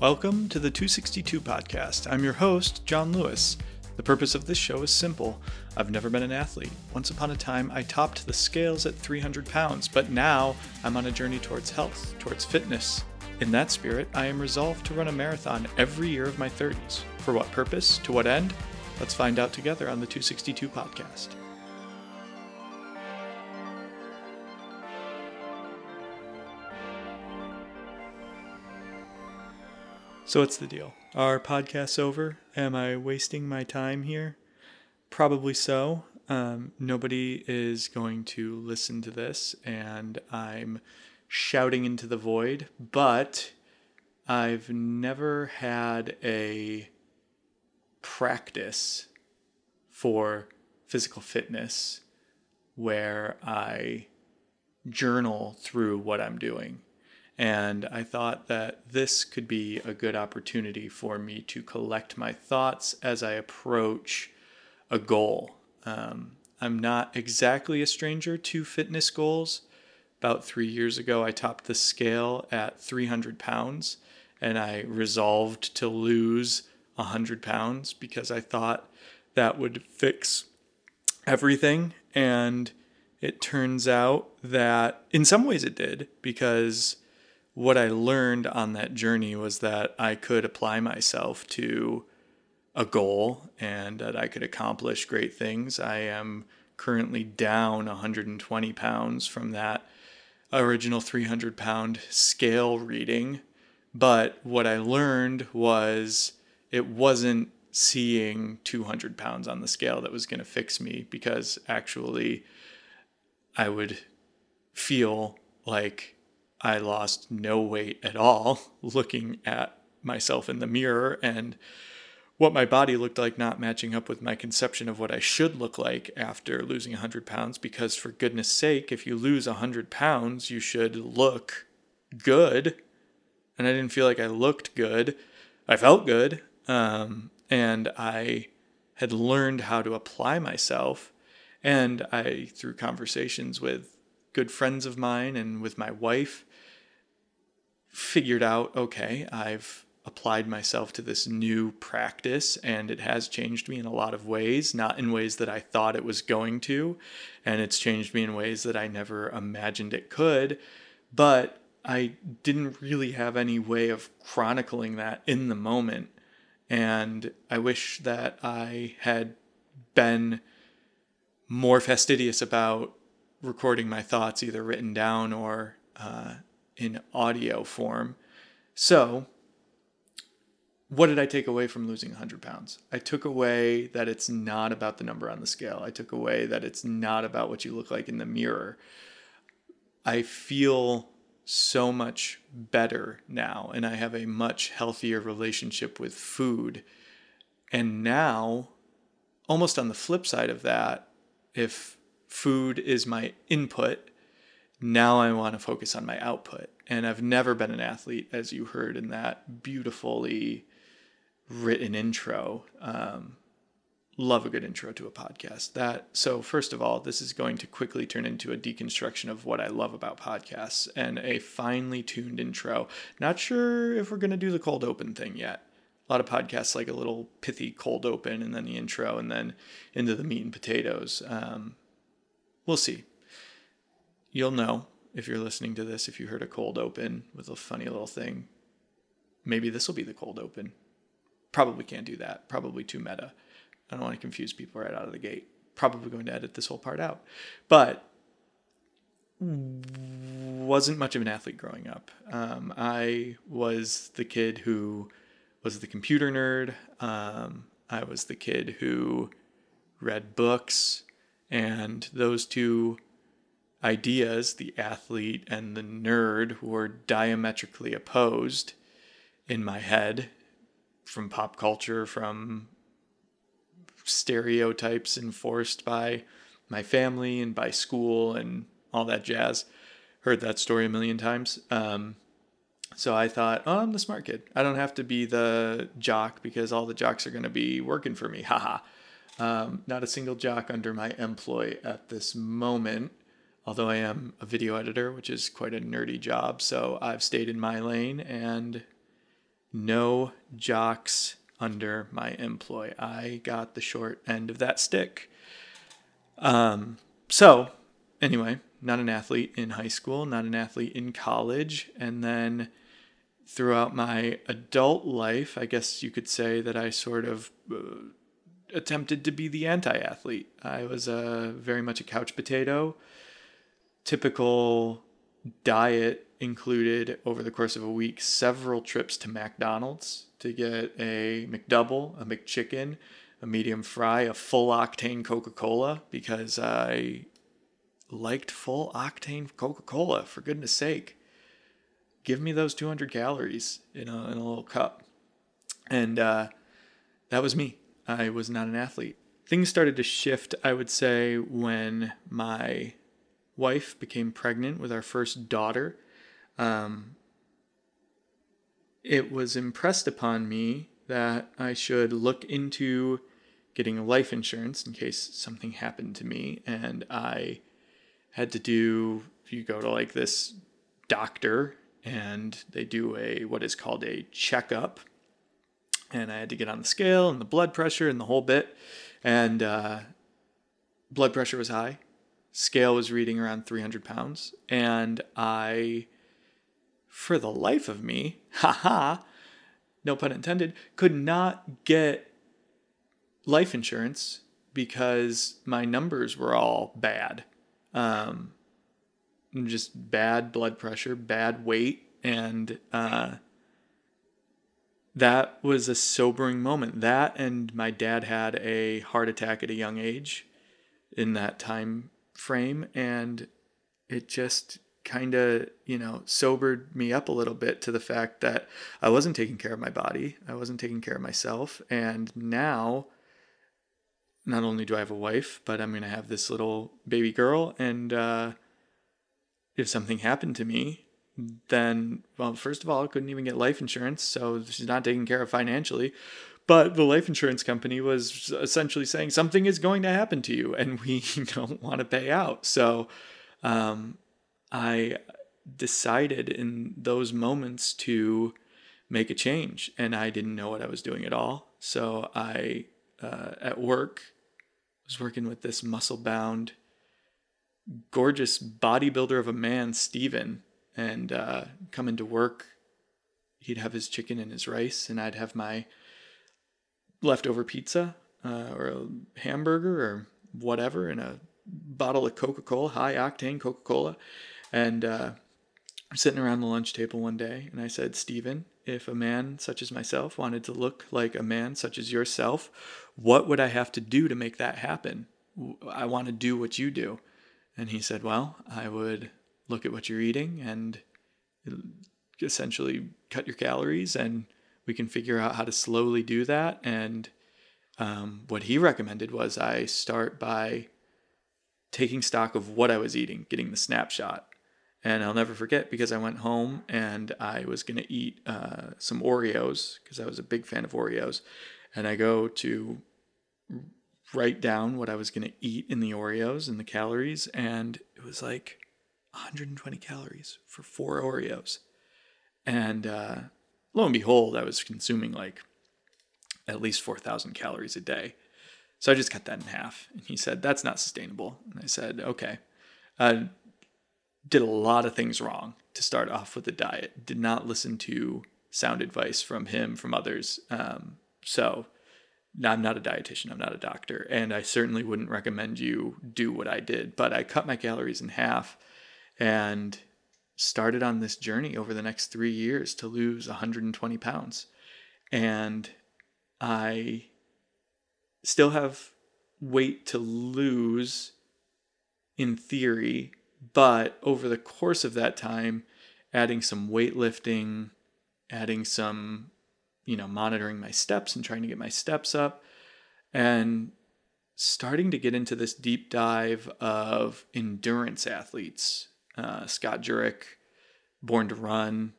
Welcome to the 262 podcast. I'm your host, John Louis. The purpose of this show is simple. I've never been an athlete. Once upon a time, I topped the scales at 300 pounds, but now I'm on a journey towards health, towards fitness. In that spirit, I am resolved to run a marathon every year of my 30s. For what purpose? To what end? Let's find out together on the 262 podcast. So, what's the deal? Are podcasts over? Am I wasting my time here? Probably so. Um, nobody is going to listen to this, and I'm shouting into the void, but I've never had a practice for physical fitness where I journal through what I'm doing. And I thought that this could be a good opportunity for me to collect my thoughts as I approach a goal. Um, I'm not exactly a stranger to fitness goals. About three years ago, I topped the scale at 300 pounds and I resolved to lose 100 pounds because I thought that would fix everything. And it turns out that in some ways it did because what I learned on that journey was that I could apply myself to a goal and that I could accomplish great things. I am currently down 120 pounds from that original 300 pound scale reading. But what I learned was it wasn't seeing 200 pounds on the scale that was going to fix me because actually I would feel like I lost no weight at all looking at myself in the mirror and what my body looked like not matching up with my conception of what I should look like after losing 100 pounds. Because, for goodness sake, if you lose 100 pounds, you should look good. And I didn't feel like I looked good. I felt good. Um, and I had learned how to apply myself. And I, through conversations with good friends of mine and with my wife, figured out okay, I've applied myself to this new practice and it has changed me in a lot of ways, not in ways that I thought it was going to. And it's changed me in ways that I never imagined it could. But I didn't really have any way of chronicling that in the moment. And I wish that I had been more fastidious about recording my thoughts, either written down or uh, in audio form. So, what did I take away from losing 100 pounds? I took away that it's not about the number on the scale. I took away that it's not about what you look like in the mirror. I feel so much better now, and I have a much healthier relationship with food. And now, almost on the flip side of that, if food is my input now I want to focus on my output. And I've never been an athlete, as you heard in that beautifully written intro. Um, love a good intro to a podcast. That so first of all, this is going to quickly turn into a deconstruction of what I love about podcasts and a finely tuned intro. Not sure if we're going to do the cold open thing yet. A lot of podcasts like a little pithy cold open and then the intro and then into the meat and potatoes. Um, we'll see you'll know if you're listening to this if you heard a cold open with a funny little thing. Maybe this will be the cold open. Probably can't do that. Probably too meta. I don't want to confuse people right out of the gate. Probably going to edit this whole part out. But wasn't much of an athlete growing up. Um, I was the kid who was the computer nerd. Um, I was the kid who read books, and those two ideas, the athlete and the nerd, were diametrically opposed in my head from pop culture, from stereotypes enforced by my family and by school and all that jazz. Heard that story a million times. Um, so I thought, oh, I'm the smart kid. I don't have to be the jock because all the jocks are going to be working for me. Haha. Um, not a single jock under my employ at this moment although I am a video editor, which is quite a nerdy job. So I've stayed in my lane and no jocks under my employ. I got the short end of that stick. Um, so, anyway, not an athlete in high school, not an athlete in college. And then throughout my adult life, I guess you could say that I sort of uh, attempted to be the anti athlete. I was uh, very much a couch potato. Typical diet included over the course of a week several trips to McDonald's to get a McDouble, a McChicken, a medium fry, a full octane Coca Cola because I liked full octane Coca Cola, for goodness sake. Give me those 200 calories in a, in a little cup. And uh, that was me. I was not an athlete. Things started to shift, I would say, when my wife became pregnant with our first daughter. Um, it was impressed upon me that I should look into getting life insurance in case something happened to me. And I had to do, you go to like this doctor and they do a what is called a checkup. And I had to get on the scale and the blood pressure and the whole bit. And uh, blood pressure was high. Scale was reading around 300 pounds. And I for the life of me, haha, no pun intended, could not get life insurance because my numbers were all bad. Um, just bad blood pressure, bad weight, and uh, that was a sobering moment. That and my dad had a heart attack at a young age in that time frame, and it just kind of, you know, sobered me up a little bit to the fact that I wasn't taking care of my body, I wasn't taking care of myself. And now, not only do I have a wife, but I'm going to have this little baby girl. And uh, if something happened to me, then, well, first of all, couldn't even get life insurance. So she's not taken care of financially. But the life insurance company was essentially saying something is going to happen to you and we don't want to pay out. So, um, I decided in those moments to make a change and I didn't know what I was doing at all. So I, uh, at work, was working with this muscle bound, gorgeous bodybuilder of a man, Steven, and uh, come into work. He'd have his chicken and his rice, and I'd have my leftover pizza uh, or a hamburger or whatever, and a bottle of Coca Cola, high octane Coca Cola. And uh, sitting around the lunch table one day, and I said, Stephen, if a man such as myself wanted to look like a man such as yourself, what would I have to do to make that happen? I want to do what you do. And he said, Well, I would look at what you're eating and essentially cut your calories, and we can figure out how to slowly do that. And um, what he recommended was I start by taking stock of what I was eating, getting the snapshot. And I'll never forget because I went home and I was going to eat uh, some Oreos because I was a big fan of Oreos. And I go to write down what I was going to eat in the Oreos and the calories. And it was like 120 calories for four Oreos. And uh, lo and behold, I was consuming like at least 4,000 calories a day. So I just cut that in half. And he said, That's not sustainable. And I said, Okay. I did a lot of things wrong to start off with the diet. Did not listen to sound advice from him, from others. Um, so I'm not a dietitian, I'm not a doctor, and I certainly wouldn't recommend you do what I did. But I cut my calories in half and started on this journey over the next three years to lose 120 pounds. And I still have weight to lose in theory but over the course of that time, adding some weightlifting, adding some, you know, monitoring my steps and trying to get my steps up, and starting to get into this deep dive of endurance athletes. Uh, Scott Jurek, Born to Run,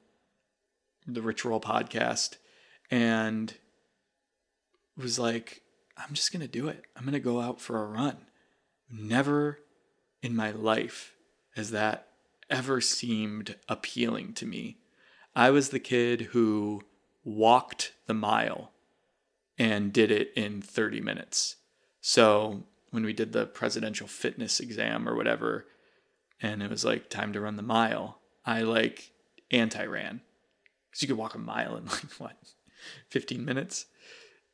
the Roll podcast, and was like, I'm just going to do it. I'm going to go out for a run. Never in my life has that ever seemed appealing to me. I was the kid who walked the mile and did it in 30 minutes. So when we did the presidential fitness exam or whatever, and it was like time to run the mile, I like anti ran because you could walk a mile in like what, 15 minutes?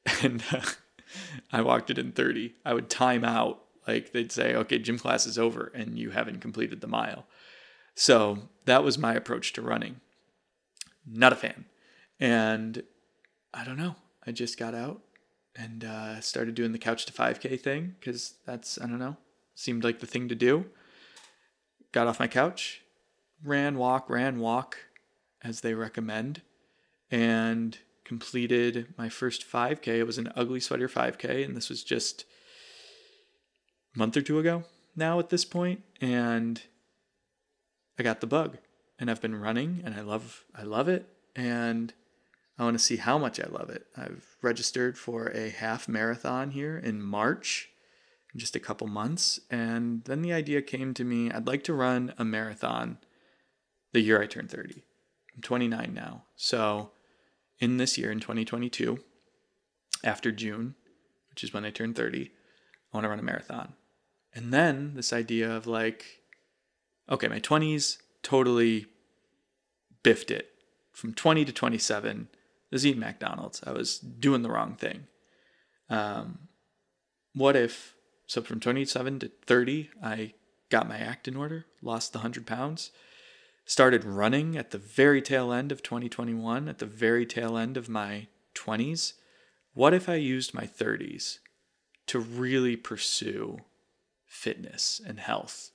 And uh, I walked it in 30. I would time out. Like they'd say, okay, gym class is over and you haven't completed the mile. So that was my approach to running. Not a fan. And I don't know. I just got out and uh, started doing the couch to 5K thing because that's, I don't know, seemed like the thing to do. Got off my couch, ran, walk, ran, walk, as they recommend, and completed my first 5K. It was an ugly sweater 5K, and this was just a month or two ago now at this point, and I got the bug, and I've been running, and I love I love it, and I want to see how much I love it. I've registered for a half marathon here in March, just a couple months, and then the idea came to me I'd like to run a marathon the year I turn 30. I'm 29 now. So, in this year, in 2022, after June, which is when I turn 30, I want to run a marathon. And then this idea of like, okay, my 20s totally biffed it. From 20 to 27, I was eating McDonald's. I was doing the wrong thing. Um, what if, so from 27 to 30, I got my act in order, lost the 100 pounds, started running at the very tail end of 2021, at the very tail end of my 20s. What if I used my 30s to really pursue fitness and health?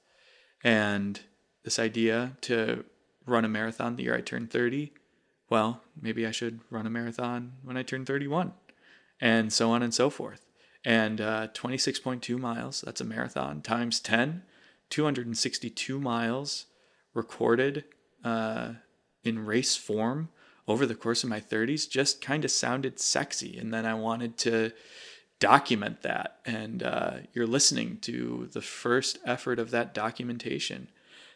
And this idea to run a marathon the year I turned 30, well, maybe I should run a marathon when I turn 31, and so on and so forth. And uh, 26.2 miles, that's a marathon, times 10, 262 miles recorded uh, in race form over the course of my 30s just kind of sounded sexy. And then I wanted to document that. And uh, you're listening to the first effort of that documentation.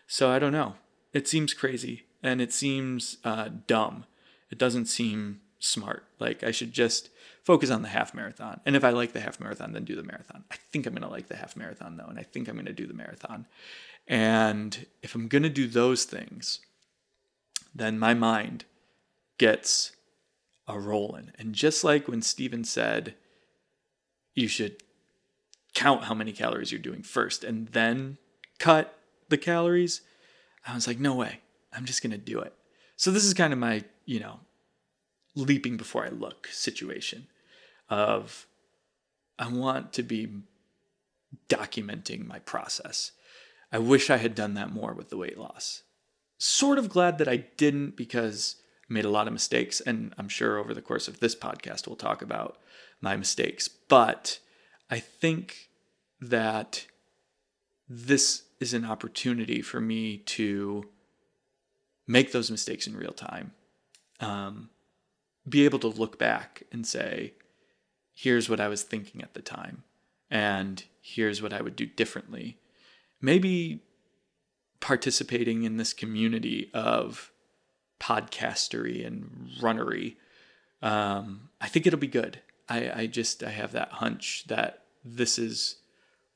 So I don't know. It seems crazy and it seems uh, dumb. It doesn't seem smart. Like I should just focus on the half marathon. And if I like the half marathon, then do the marathon. I think I'm going to like the half marathon though. And I think I'm going to do the marathon. And if I'm going to do those things, then my mind gets a rolling. And just like when Steven said, you should count how many calories you're doing first and then cut the calories, I was like, no way. I'm just going to do it. So this is kind of my, you know, leaping before I look situation of I want to be documenting my process. I wish I had done that more with the weight loss. Sort of glad that I didn't because I made a lot of mistakes. And I'm sure over the course of this podcast, we'll talk about my mistakes. But I think that this is an opportunity for me to make those mistakes in real time. Um, be able to look back and say, here's what I was thinking at the time, and here's what I would do differently maybe participating in this community of podcastery and runnery. Um, I think it'll be good. I, I just I have that hunch that this is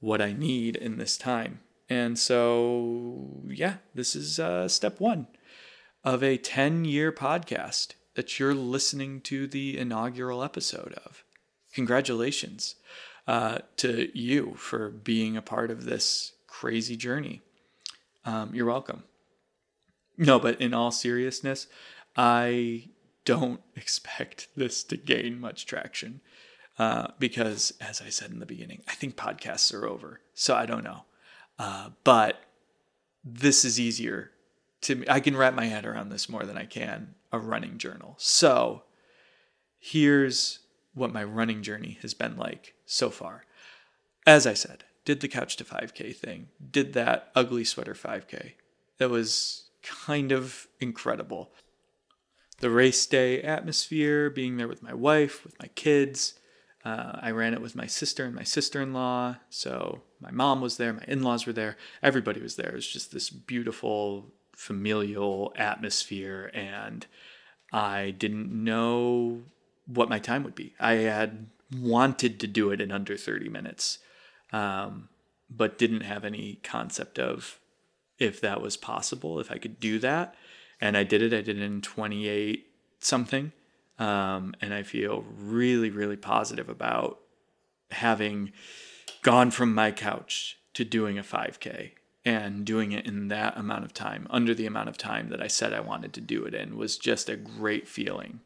what I need in this time. And so, yeah, this is uh, step one of a 10 year podcast that you're listening to the inaugural episode of. Congratulations uh, to you for being a part of this crazy journey. Um, you're welcome. No, but in all seriousness, I don't expect this to gain much traction uh, because, as I said in the beginning, I think podcasts are over. So I don't know. Uh, but this is easier to me. I can wrap my head around this more than I can a running journal. So here's what my running journey has been like so far. As I said, did the couch to 5K thing, did that ugly sweater 5K. That was kind of incredible. The race day atmosphere, being there with my wife, with my kids. Uh, I ran it with my sister and my sister in law. So my mom was there, my in laws were there, everybody was there. It was just this beautiful familial atmosphere. And I didn't know what my time would be. I had wanted to do it in under 30 minutes, um, but didn't have any concept of if that was possible, if I could do that. And I did it. I did it in 28 something. Um, and I feel really, really positive about having gone from my couch to doing a 5K and doing it in that amount of time, under the amount of time that I said I wanted to do it in, was just a great feeling.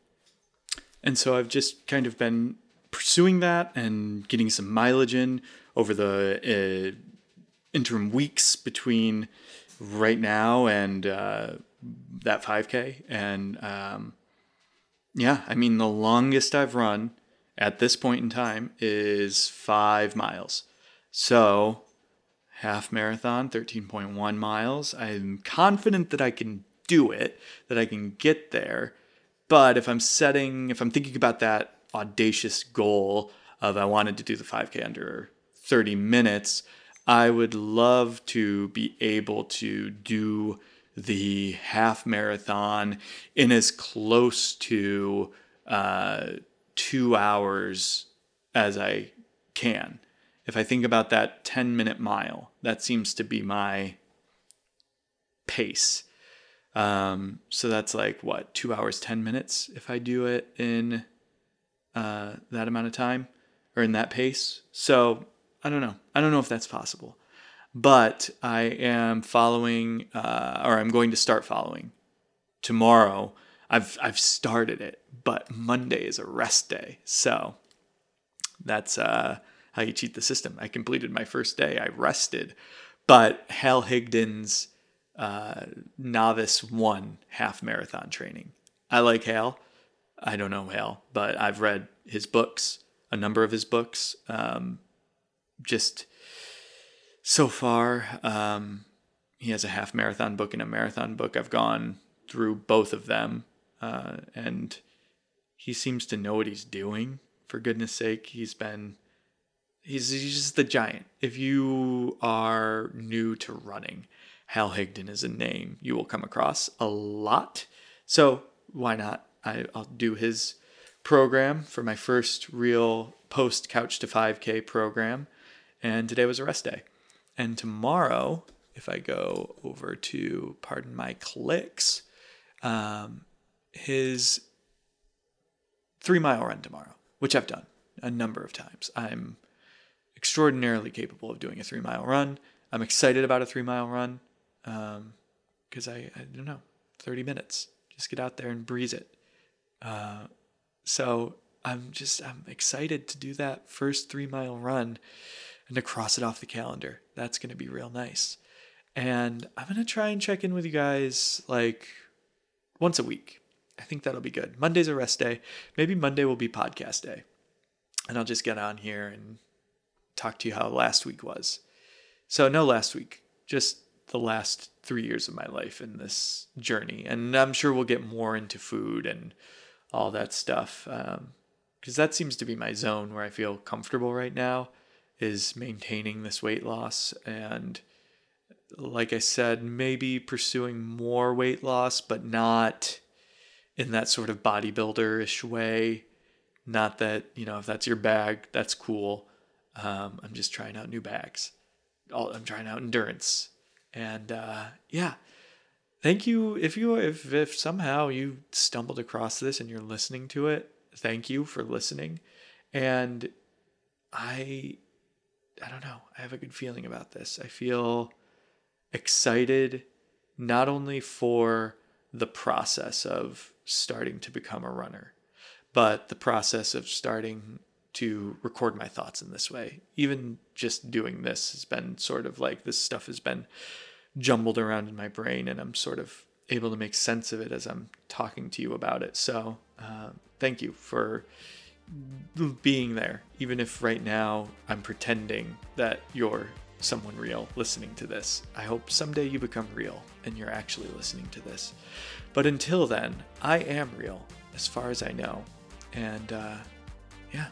And so I've just kind of been pursuing that and getting some mileage in over the uh, interim weeks between right now and uh, that 5K. And um, yeah, I mean, the longest I've run at this point in time is five miles. So, half marathon, 13.1 miles. I'm confident that I can do it, that I can get there. But if I'm setting, if I'm thinking about that audacious goal of I wanted to do the 5K under 30 minutes, I would love to be able to do the half marathon in as close to uh, two hours as I can. If I think about that 10 minute mile, that seems to be my pace. Um, so that's like what, two hours, 10 minutes if I do it in uh, that amount of time or in that pace. So I don't know. I don't know if that's possible. But I am following, uh, or I'm going to start following tomorrow. I've I've started it, but Monday is a rest day, so that's uh, how you cheat the system. I completed my first day. I rested, but Hal Higdon's uh, novice one half marathon training. I like Hal. I don't know Hal, but I've read his books, a number of his books. Um, just so far, um, he has a half marathon book and a marathon book. I've gone through both of them, uh, and he seems to know what he's doing. For goodness sake, he's been he's he's just the giant. If you are new to running, Hal Higdon is a name you will come across a lot. So why not? I, I'll do his program for my first real post couch to 5K program. And today was a rest day. And tomorrow, if I go over to, pardon my clicks, um, his three mile run tomorrow, which I've done a number of times. I'm extraordinarily capable of doing a three mile run. I'm excited about a three mile run because um, I, I don't know, 30 minutes. Just get out there and breeze it. Uh, so I'm just, I'm excited to do that first three mile run and to cross it off the calendar. That's going to be real nice. And I'm going to try and check in with you guys like once a week. I think that'll be good. Monday's a rest day. Maybe Monday will be podcast day. And I'll just get on here and talk to you how last week was. So, no last week, just the last three years of my life in this journey. And I'm sure we'll get more into food and all that stuff. Because um, that seems to be my zone where I feel comfortable right now is maintaining this weight loss and like I said, maybe pursuing more weight loss, but not in that sort of bodybuilder ish way. Not that, you know, if that's your bag, that's cool. Um, I'm just trying out new bags. I'm trying out endurance. And uh, yeah, thank you. If you, if, if somehow you stumbled across this and you're listening to it, thank you for listening. And I I don't know. I have a good feeling about this. I feel excited not only for the process of starting to become a runner, but the process of starting to record my thoughts in this way. Even just doing this has been sort of like this stuff has been jumbled around in my brain, and I'm sort of able to make sense of it as I'm talking to you about it. So, uh, thank you for being there, even if right now I'm pretending that you're someone real listening to this. I hope someday you become real and you're actually listening to this. But until then, I am real as far as I know. And uh, yeah,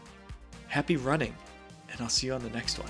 happy running, and I'll see you on the next one.